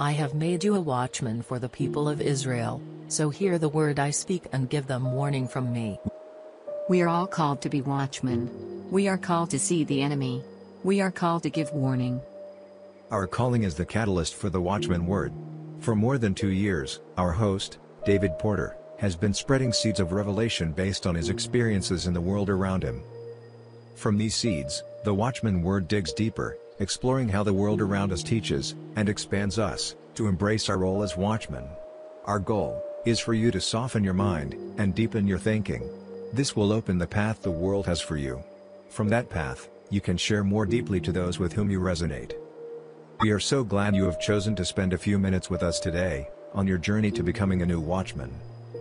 I have made you a watchman for the people of Israel, so hear the word I speak and give them warning from me. We are all called to be watchmen. We are called to see the enemy. We are called to give warning. Our calling is the catalyst for the Watchman Word. For more than two years, our host, David Porter, has been spreading seeds of revelation based on his experiences in the world around him. From these seeds, the Watchman Word digs deeper, exploring how the world around us teaches and expands us to embrace our role as watchmen. Our goal is for you to soften your mind and deepen your thinking. This will open the path the world has for you. From that path, you can share more deeply to those with whom you resonate. We are so glad you have chosen to spend a few minutes with us today on your journey to becoming a new watchman.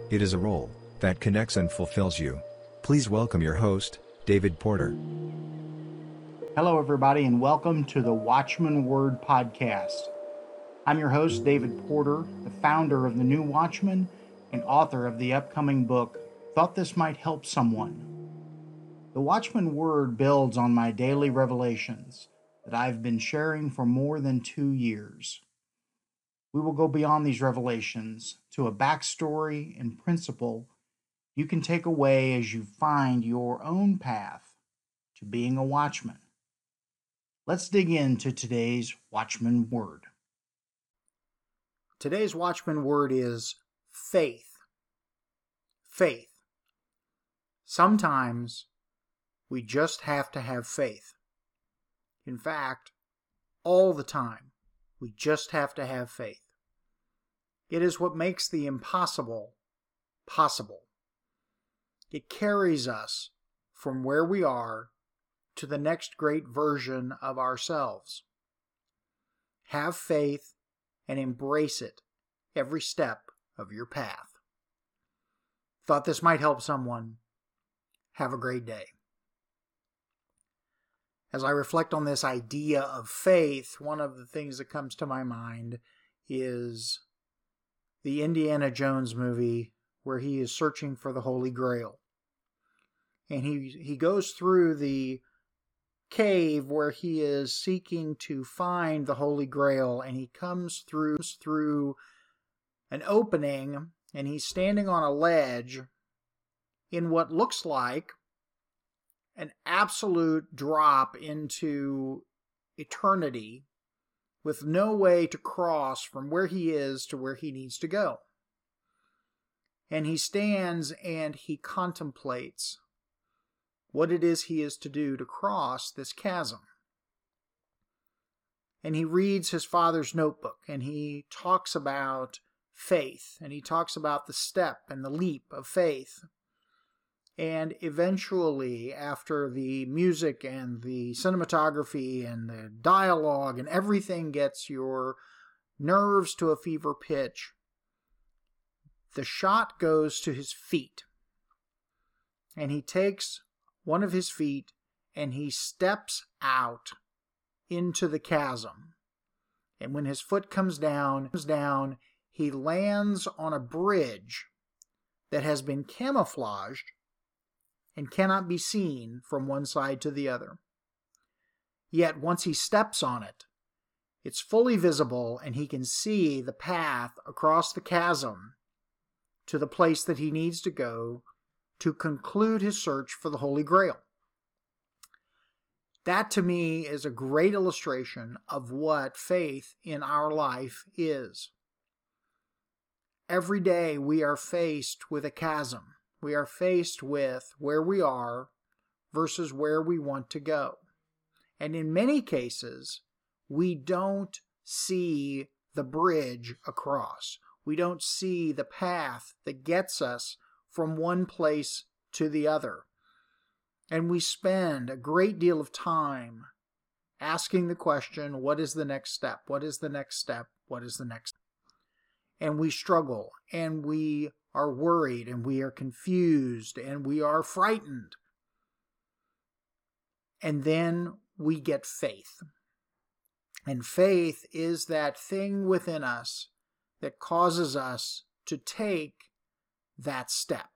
It is a role that connects and fulfills you. Please welcome your host, David Porter. Hello, everybody, and welcome to the Watchman Word Podcast. I'm your host, David Porter, the founder of The New Watchman and author of the upcoming book, Thought This Might Help Someone. The Watchman Word builds on my daily revelations that I've been sharing for more than two years. We will go beyond these revelations to a backstory and principle you can take away as you find your own path to being a watchman. Let's dig into today's Watchman word. Today's Watchman word is faith. Faith. Sometimes we just have to have faith. In fact, all the time, we just have to have faith. It is what makes the impossible possible. It carries us from where we are to the next great version of ourselves. Have faith and embrace it every step of your path. Thought this might help someone. Have a great day. As I reflect on this idea of faith, one of the things that comes to my mind is the Indiana Jones movie where he is searching for the Holy Grail. And he, he goes through the cave where he is seeking to find the Holy Grail, and he comes through through an opening, and he's standing on a ledge in what looks like an absolute drop into eternity with no way to cross from where he is to where he needs to go. And he stands and he contemplates what it is he is to do to cross this chasm. And he reads his father's notebook and he talks about faith and he talks about the step and the leap of faith. And eventually, after the music and the cinematography and the dialogue and everything gets your nerves to a fever pitch, the shot goes to his feet. And he takes one of his feet and he steps out into the chasm. And when his foot comes down, comes down, he lands on a bridge that has been camouflaged and cannot be seen from one side to the other. Yet once he steps on it, it's fully visible and he can see the path across the chasm to the place that he needs to go to conclude his search for the Holy Grail. That to me is a great illustration of what faith in our life is. Every day we are faced with a chasm. We are faced with where we are versus where we want to go. And in many cases, we don't see the bridge across. We don't see the path that gets us from one place to the other. And we spend a great deal of time asking the question what is the next step? What is the next step? What is the next? And we struggle and we are worried and we are confused and we are frightened. And then we get faith. And faith is that thing within us that causes us to take that step,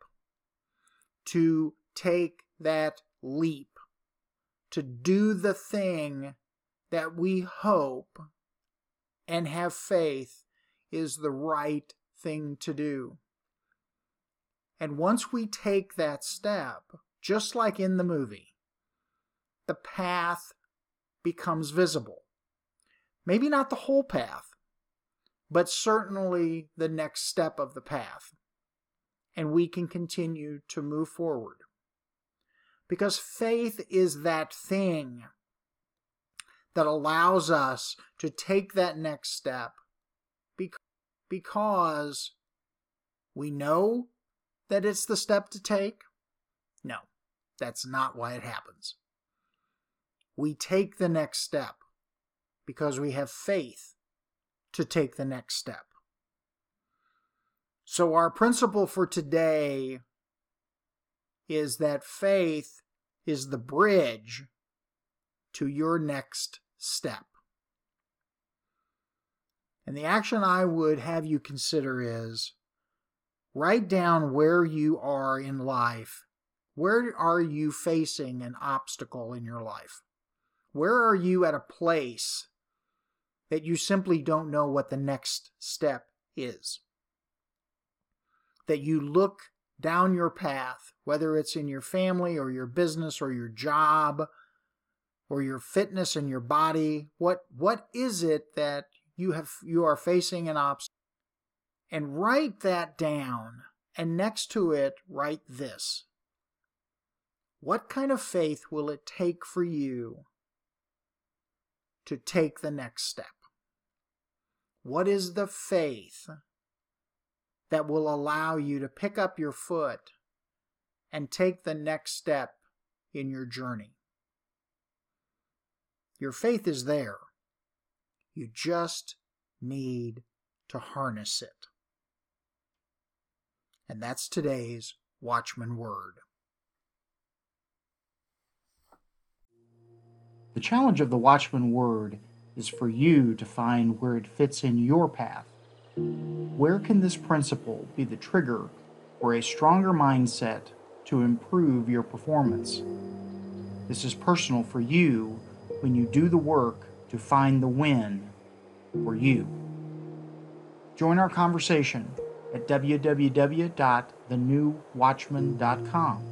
to take that leap, to do the thing that we hope and have faith is the right thing to do. And once we take that step, just like in the movie, the path becomes visible. Maybe not the whole path, but certainly the next step of the path. And we can continue to move forward. Because faith is that thing that allows us to take that next step because we know that it's the step to take? No, that's not why it happens. We take the next step because we have faith to take the next step. So, our principle for today is that faith is the bridge to your next step. And the action I would have you consider is write down where you are in life. Where are you facing an obstacle in your life? Where are you at a place that you simply don't know what the next step is? That you look down your path, whether it's in your family or your business or your job or your fitness and your body, what what is it that you have you are facing an obstacle and write that down. And next to it write this. What kind of faith will it take for you to take the next step? What is the faith that will allow you to pick up your foot and take the next step in your journey your faith is there you just need to harness it. And that's today's Watchman Word. The challenge of the Watchman Word is for you to find where it fits in your path. Where can this principle be the trigger for a stronger mindset to improve your performance? This is personal for you when you do the work to find the win for you. Join our conversation at www.thenewwatchman.com.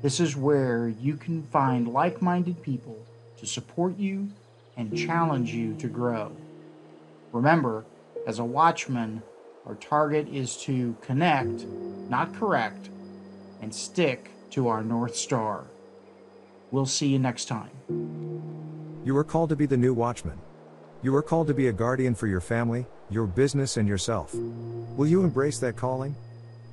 This is where you can find like minded people to support you and challenge you to grow. Remember, as a watchman, our target is to connect, not correct, and stick to our North Star. We'll see you next time. You are called to be the new watchman. You are called to be a guardian for your family, your business, and yourself. Will you embrace that calling?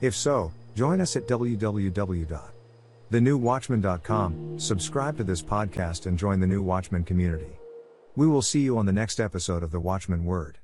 If so, join us at www.thenewwatchman.com, subscribe to this podcast, and join the New Watchman community. We will see you on the next episode of The Watchman Word.